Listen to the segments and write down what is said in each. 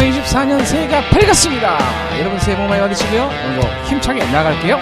2024년 새해가 밝았습니다. 여러분 새해 복 많이 받으시고요. 오늘도 힘차게 나갈게요.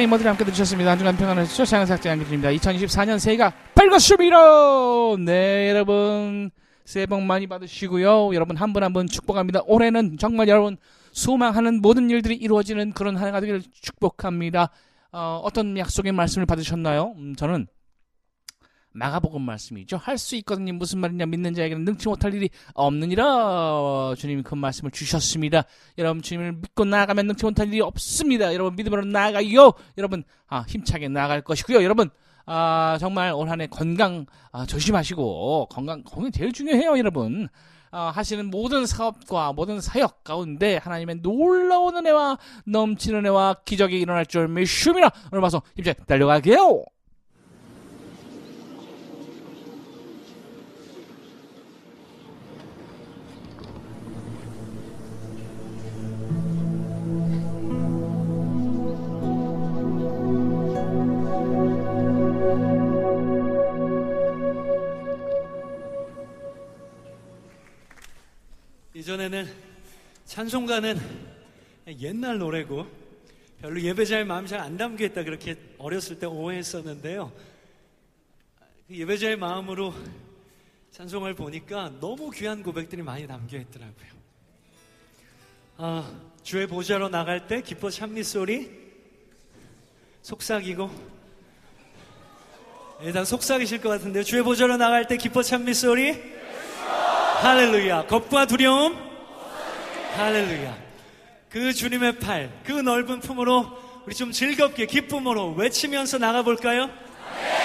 세이머들이 함께 들으셨습니다. 한 주간 평안하셨죠? 장사학자 양기입니다 2024년 새해가 밝았습니다. 네, 여러분. 새해 복 많이 받으시고요. 여러분 한 분 한 분 축복합니다. 올해는 정말 여러분 소망하는 모든 일들이 이루어지는 그런 한 해가 되기를 축복합니다. 어, 어떤 약속의 말씀을 받으셨나요? 음, 저는 마가복음 말씀이죠. 할 수 있거든요. 무슨 말이냐? 믿는 자에게는 능치 못할 일이 없느니라. 주님이 그 말씀을 주셨습니다. 여러분 주님을 믿고 나아가면 능치 못할 일이 없습니다. 여러분 믿음으로 나아가요. 여러분 아, 힘차게 나아갈 것이고요. 여러분 아, 정말 올 한해 건강 아, 조심하시고 건강 건강 제일 중요해요, 여러분. 아, 하시는 모든 사업과 모든 사역 가운데 하나님의 놀라운 은혜와 넘치는 은혜와 기적이 일어날 줄 믿습니다. 오늘 봐서 힘차게 달려가게요. 찬송가는 옛날 노래고 별로 예배자의 마음이 잘안 담겨있다 그렇게 어렸을 때 오해했었는데요. 그 예배자의 마음으로 찬송을 보니까 너무 귀한 고백들이 많이 담겨 있더라고요. 아, 주의 보좌로 나갈 때 기뻐 찬미 소리 속삭이고 일단 속삭이실 것 같은데요. 주의 보좌로 나갈 때 기뻐 찬미 소리 할렐루야. 겁과 두려움. 할렐루야. 그 주님의 팔, 그 넓은 품으로 우리 좀 즐겁게 기쁨으로 외치면서 나가볼까요? 주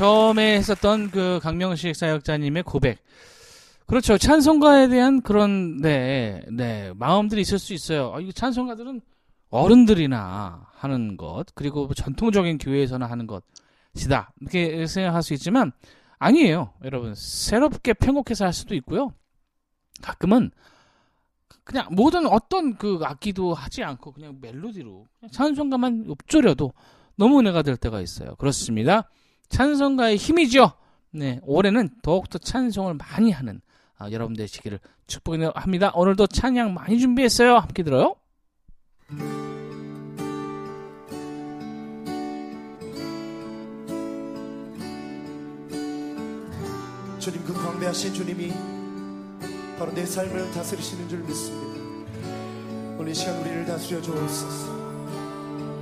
처음에 했었던 그 강명식 사역자님의 고백. 그렇죠. 찬송가에 대한 그런 네, 네 마음들이 있을 수 있어요. 아, 이거 찬송가들은 어른들이나 하는 것 그리고 뭐 전통적인 교회에서나 하는 것이다 이렇게 생각할 수 있지만 아니에요, 여러분. 새롭게 편곡해서 할 수도 있고요. 가끔은 그냥 모든 어떤 그 악기도 하지 않고 그냥 멜로디로 찬송가만 읊조려도 너무 은혜가 될 때가 있어요. 그렇습니다. 찬송가의 힘이죠. 네, 올해는 더욱더 찬송을 많이 하는 아, 여러분 되시기를 축복합니다. 오늘도 찬양 많이 준비했어요. 함께 들어요. 주님 그 광대하신 주님이 바로 내 삶을 다스리시는 줄 믿습니다. 오늘 이 시간 우리를 다스려 주옵소서.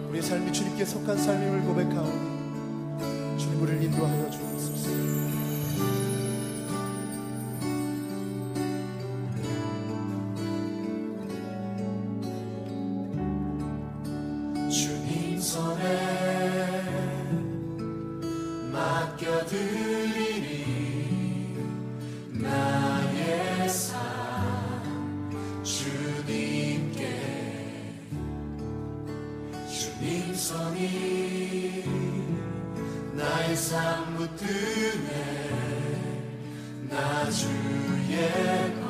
우리의 삶이 주님께 속한 삶임을 고백하오니 주님 우리를 인도하여 주옵소서. 삶 붙드네 나 주의 것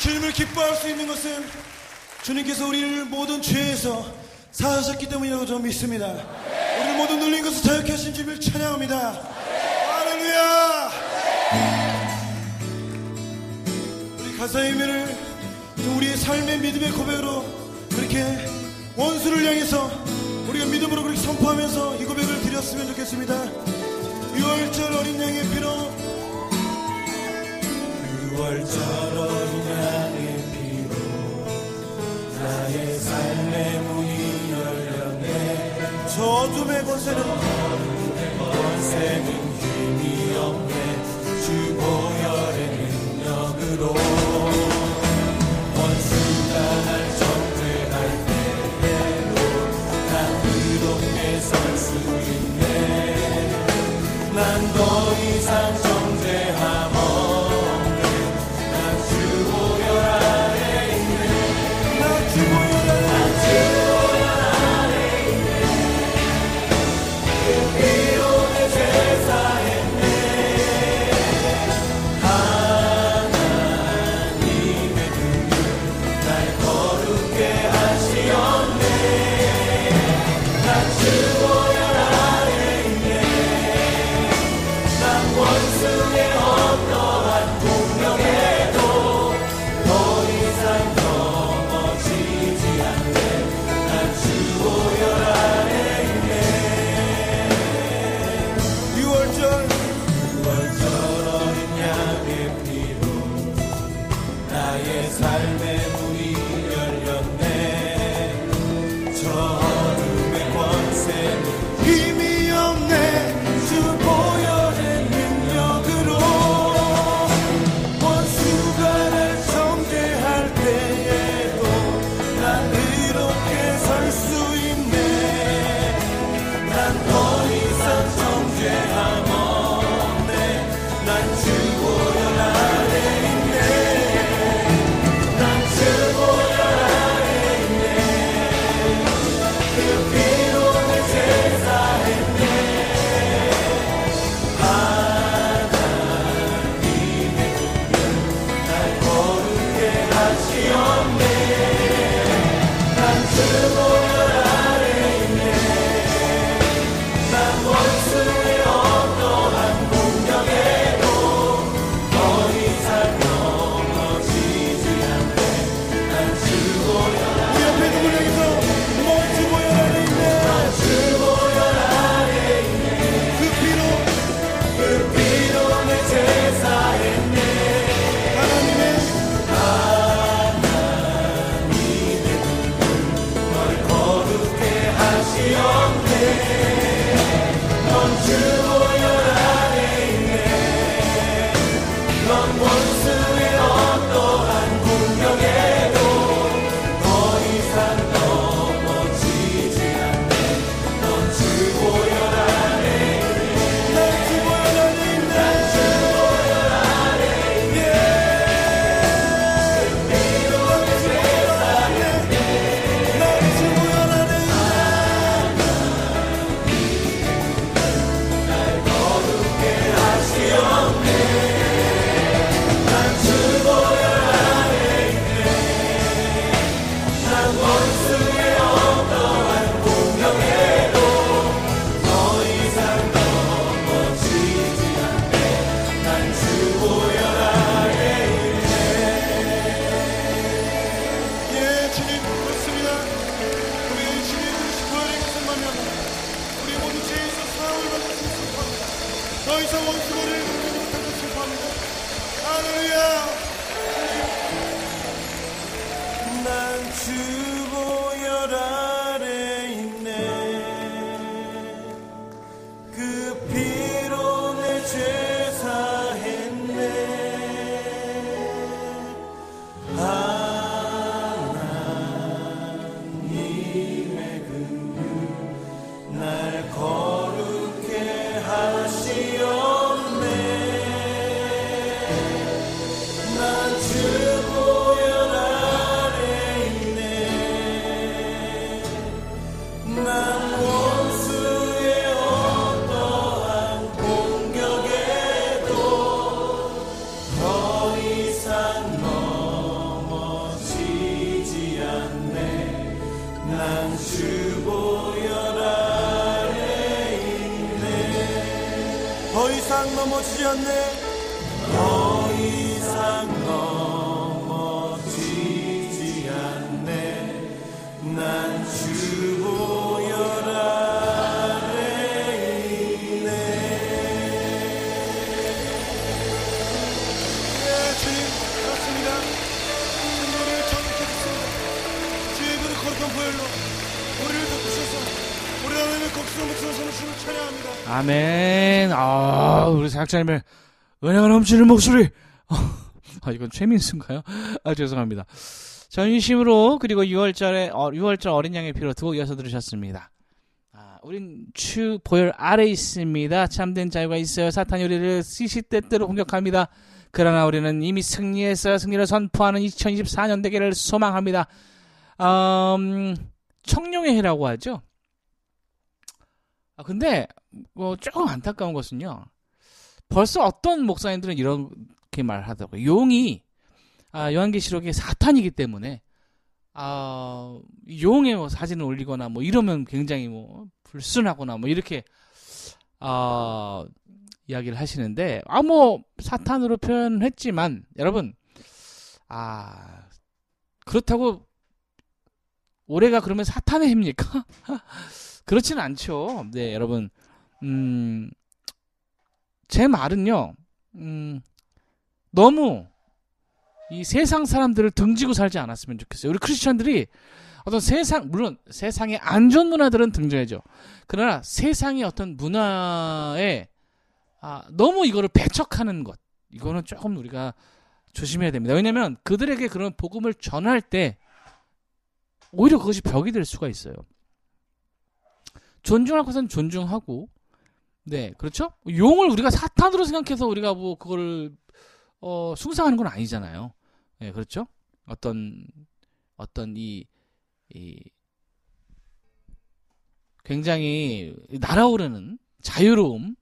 주님을 기뻐할 수 있는 것은 주님께서 우리를 모든 죄에서 사하셨기 때문이라고 저는 믿습니다. 우리를 모든 눌린 것을 자유케 하신 주님을 찬양합니다. 할렐루야! 우리 가사의 의미를 또 우리의 삶의 믿음의 고백으로 그렇게 원수를 향해서 우리가 믿음으로 그렇게 선포하면서 이 고백을 드렸으면 좋겠습니다. 6월절 어린 양의 피로 6월절 어린 양의 피로 나의 삶의 문이 열렸네. 저 어둠의 권세는 권세는 힘이 없네. 주 보혈의 능력으로 원수가 날 정죄할 때에도 난 그렇게 설수 있네. 난 않네 더 이상 넘어지지 않네 난 주 보혈 아래 있네 네, 주님, 그렇습니다. 정확히 듣습니다. 주의 그 거룩한 보혈로 우리를 덮으셔서 우리 하나님의 곡수로 묻혀서 주를 찬양합니다. 아멘. 아, 우리 사역자님의 은혜가 넘치는 목소리. 아, 이건 최민수인가요? 아, 죄송합니다. 전심으로 그리고 6월절에 어, 6월절 어린 양의 피로 두 곡 이어서 들으셨습니다. 아, 우린 추 보혈 아래 있습니다. 참된 자유가 있어요. 사탄이 우리를 시시때때로 공격합니다. 그러나 우리는 이미 승리했어요. 승리를 선포하는 2024년 대계를 소망합니다. 음, 청룡의 해라고 하죠. 아, 근데 뭐 조금 안타까운 것은요. 벌써 어떤 목사님들은 이렇게 말하더라고요. 용이 아, 요한계시록의 사탄이기 때문에 아, 용의 뭐 사진을 올리거나 뭐 이러면 굉장히 뭐 불순하거나 뭐 이렇게 아, 이야기를 하시는데 아 뭐 사탄으로 표현했지만 여러분 아 그렇다고 올해가 그러면 사탄의 해입니까? 그렇지는 않죠. 네, 여러분. 음, 제 말은요, 음, 너무 이 세상 사람들을 등지고 살지 않았으면 좋겠어요. 우리 크리스천들이 어떤 세상, 물론 세상의 안 좋은 문화들은 등져야죠. 그러나 세상의 어떤 문화에 아, 너무 이거를 배척하는 것, 이거는 조금 우리가 조심해야 됩니다. 왜냐하면 그들에게 그런 복음을 전할 때 오히려 그것이 벽이 될 수가 있어요. 존중할 것은 존중하고, 네, 그렇죠? 용을 우리가 사탄으로 생각해서 우리가 뭐 그걸 어, 숭상하는 건 아니잖아요. 네, 그렇죠? 어떤 어떤 이, 이 굉장히 날아오르는 자유로움,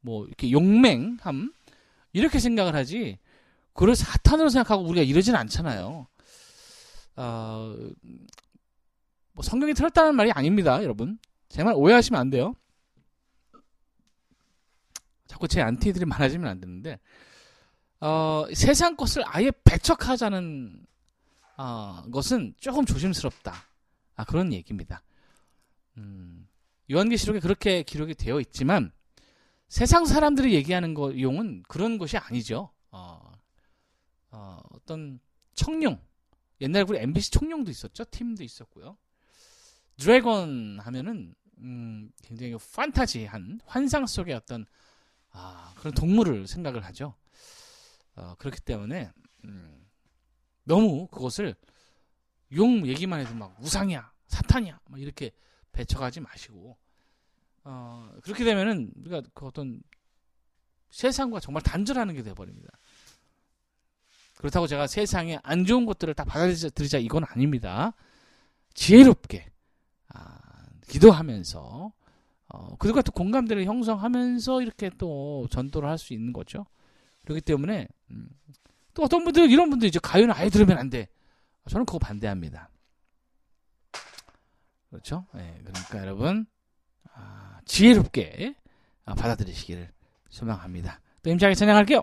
뭐 이렇게 용맹함 이렇게 생각을 하지. 그걸 사탄으로 생각하고 우리가 이러진 않잖아요. 어, 뭐 성경이 틀렸다는 말이 아닙니다, 여러분. 제 말 오해하시면 안 돼요. 자꾸 제 안티들이 많아지면 안 되는데 어, 세상 것을 아예 배척하자는 어, 것은 조금 조심스럽다. 아, 그런 얘기입니다. 음, 요한계시록에 그렇게 기록이 되어 있지만 세상 사람들이 얘기하는 거 용은 그런 것이 아니죠. 어, 어, 어떤 청룡 옛날에 우리 MBC 청룡도 있었죠. 팀도 있었고요. 드래곤 하면은 음, 굉장히 판타지한 환상 속의 어떤 아, 그런 동물을 생각을 하죠. 어, 그렇기 때문에 음, 너무 그것을 용 얘기만 해도 막 우상이야, 사탄이야, 막 이렇게 배척하지 마시고 어, 그렇게 되면은 우리가 그 어떤 세상과 정말 단절하는 게 되어버립니다. 그렇다고 제가 세상에 안 좋은 것들을 다 받아들이자 이건 아닙니다. 지혜롭게 아, 기도하면서 어, 그들과 또 공감대를 형성하면서 이렇게 또 전도를 할 수 있는 거죠. 그렇기 때문에 음, 또 어떤 분들 이런 분들 이제 가요는 아예 들으면 안 돼. 저는 그거 반대합니다. 그렇죠? 네, 그러니까 여러분 아, 지혜롭게 아, 받아들이시기를 소망합니다. 또 임장에 찬양할게요.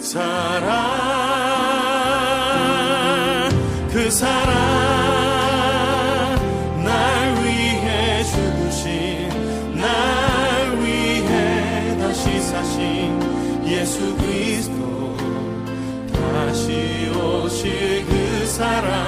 사랑 그 사랑 날 위해 죽으신 날 위해 다시 사신 예수 그리스도. 다시 오실 그 사랑.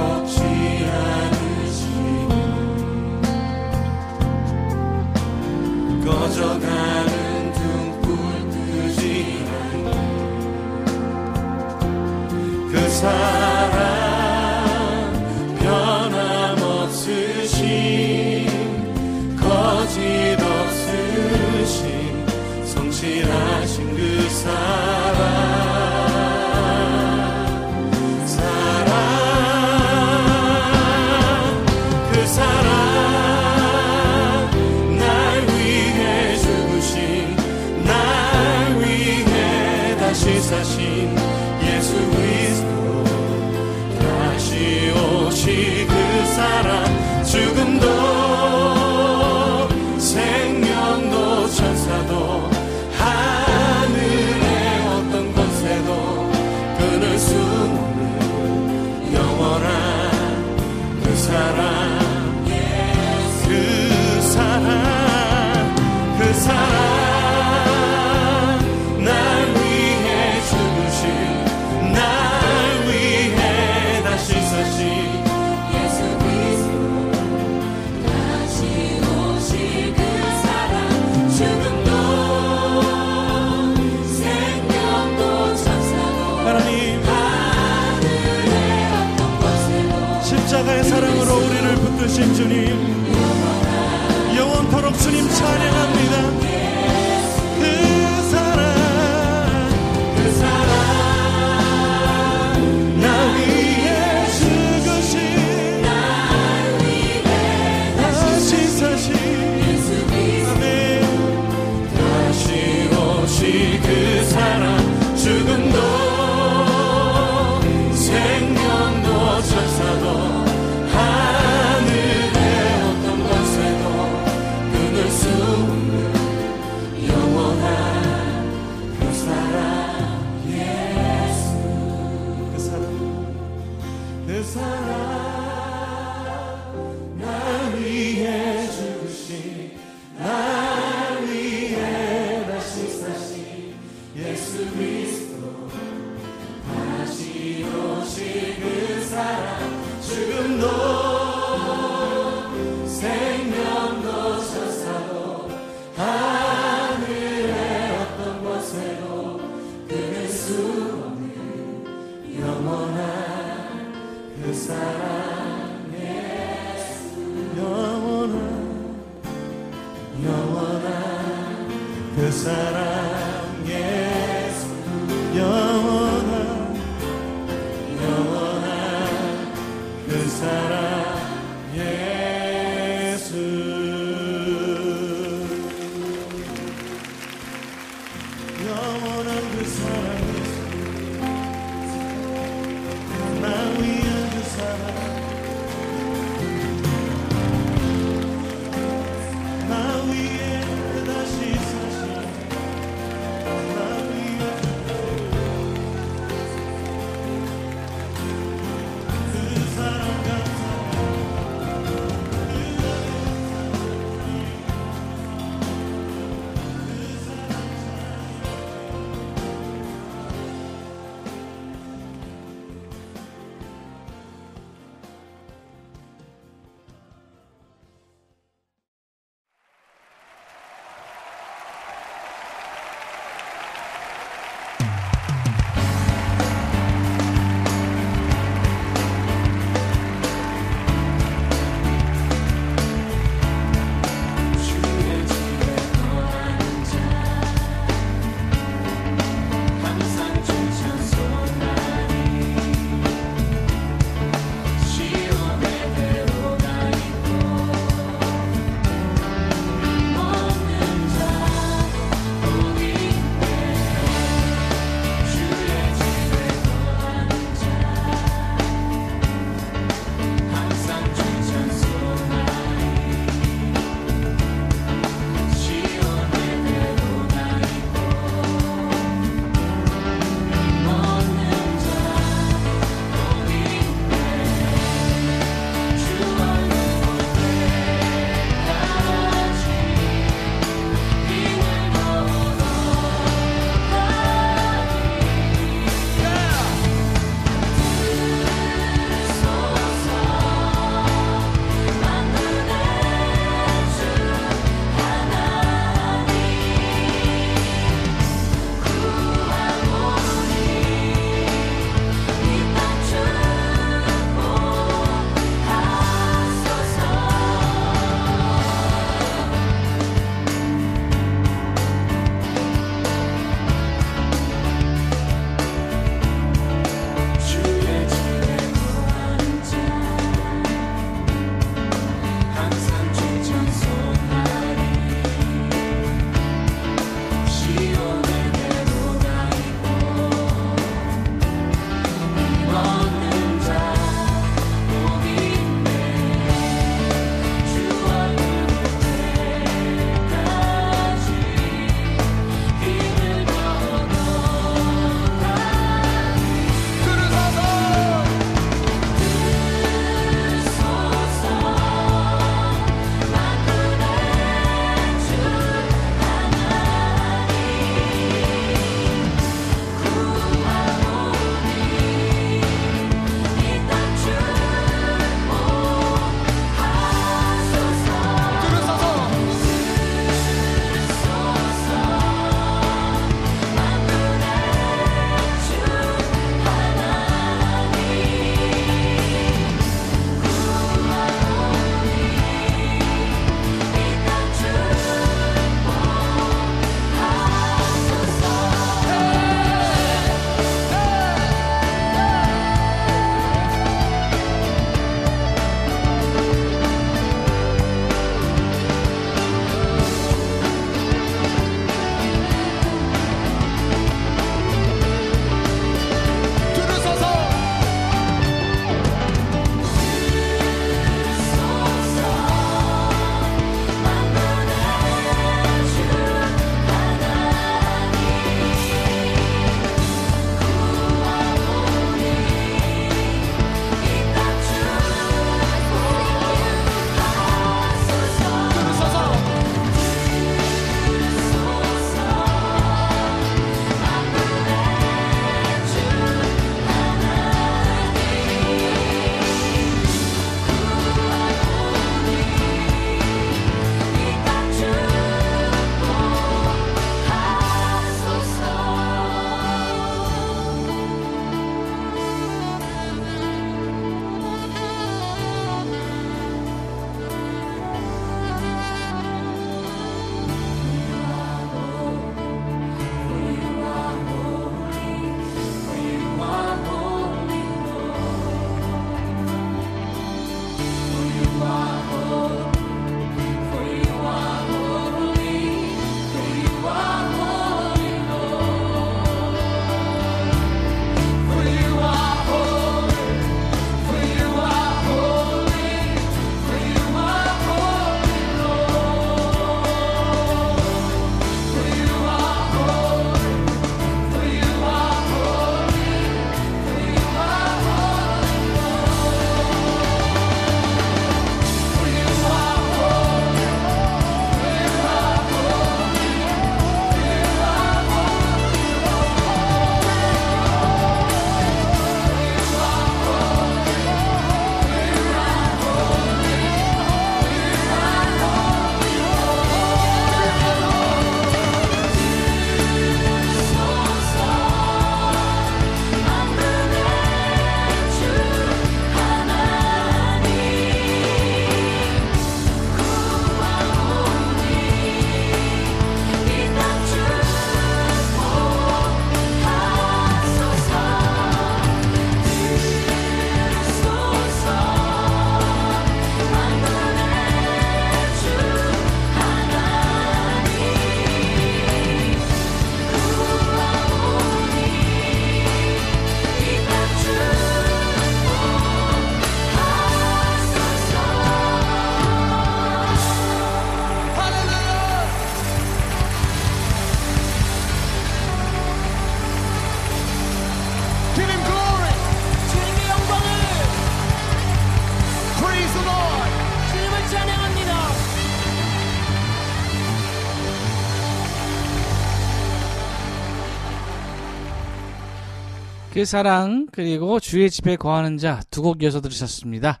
그리고 주의 집에 거하는 자 두 곡 이어서 들으셨습니다.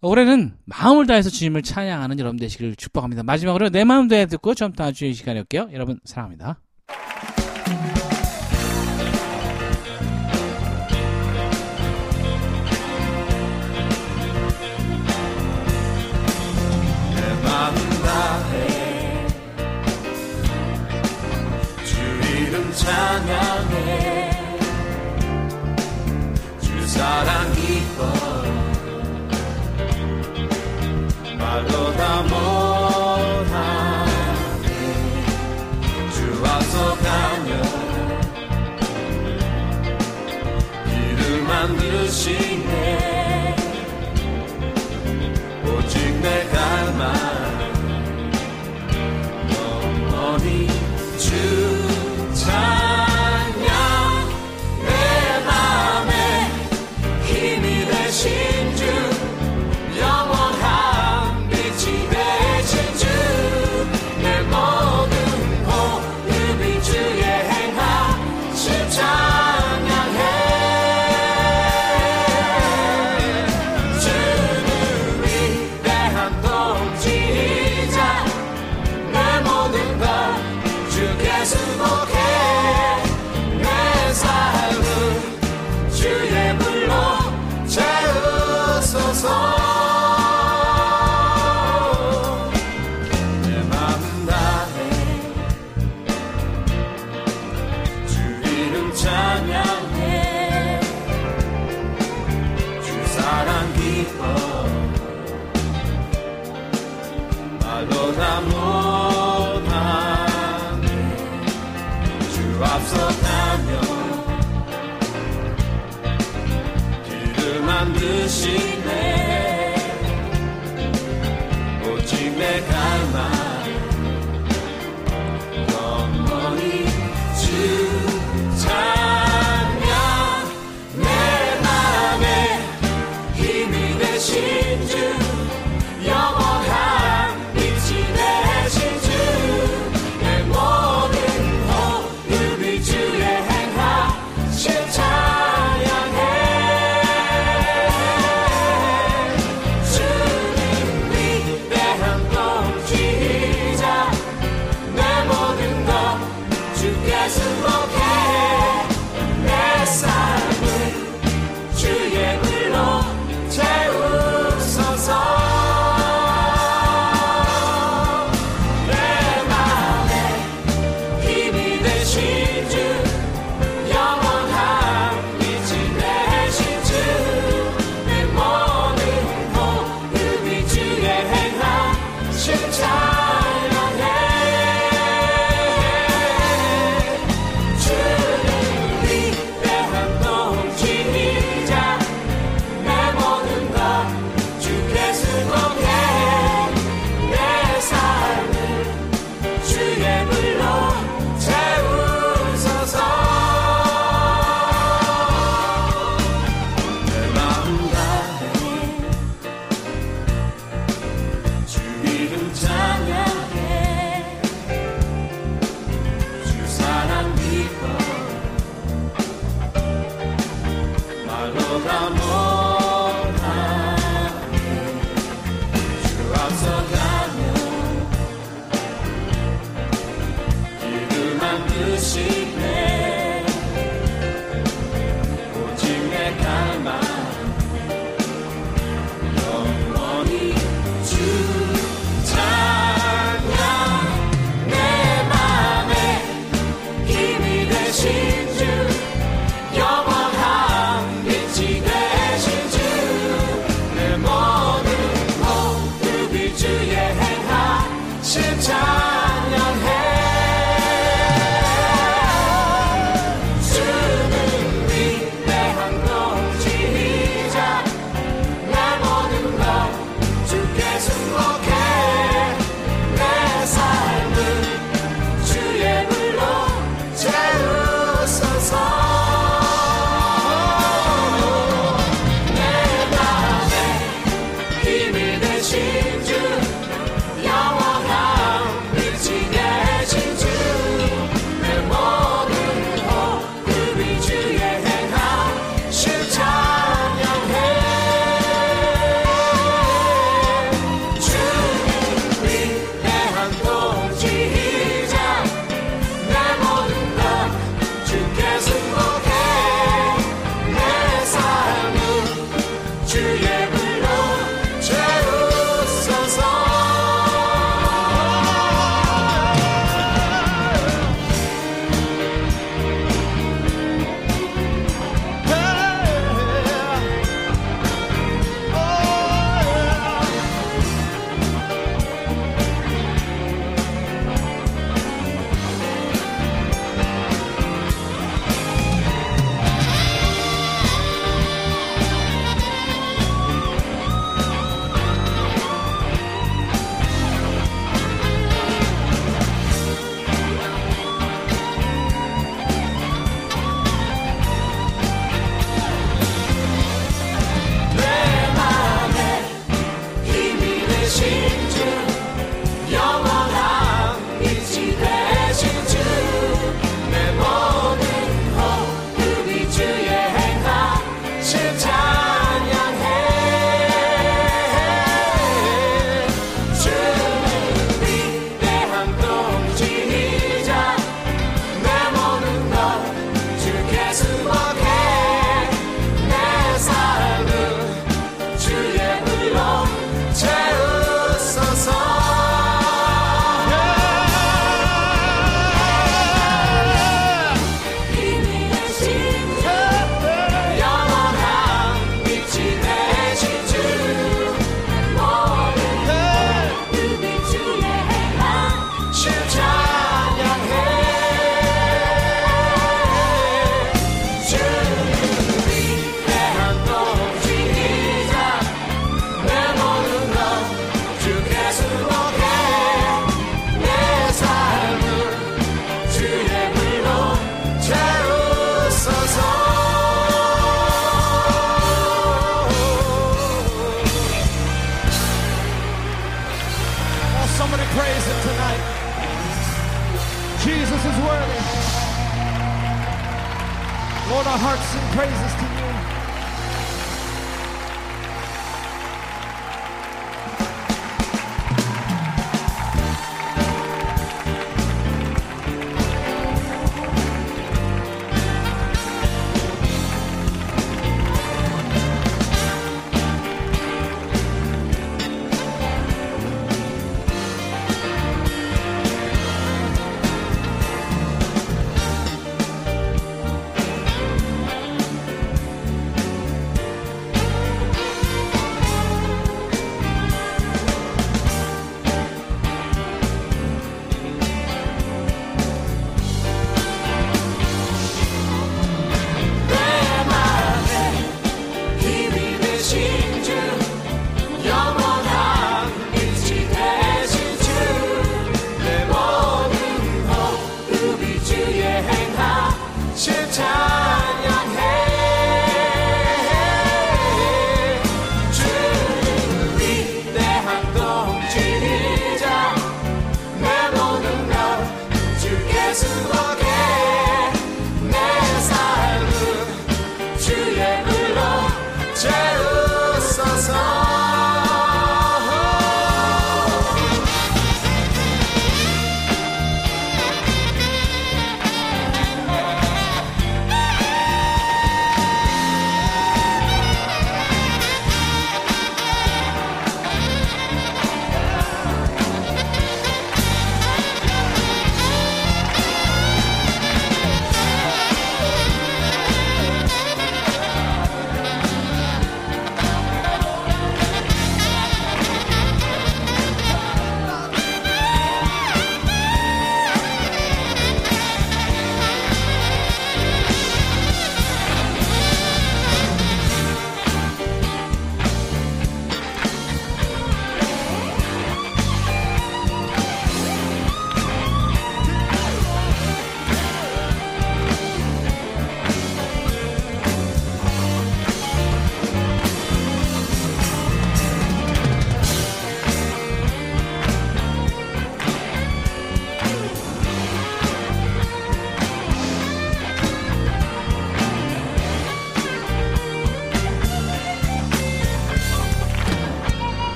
올해는 마음을 다해서 주님을 찬양하는 여러분 되시기를 축복합니다. 마지막으로 내 마음 다해 듣고 좀 다음 주의 시간이었게요. 여러분 사랑합니다. 찬양 사랑 기뻐 말로 다 못하네 주 앞서 가며 길을 만드시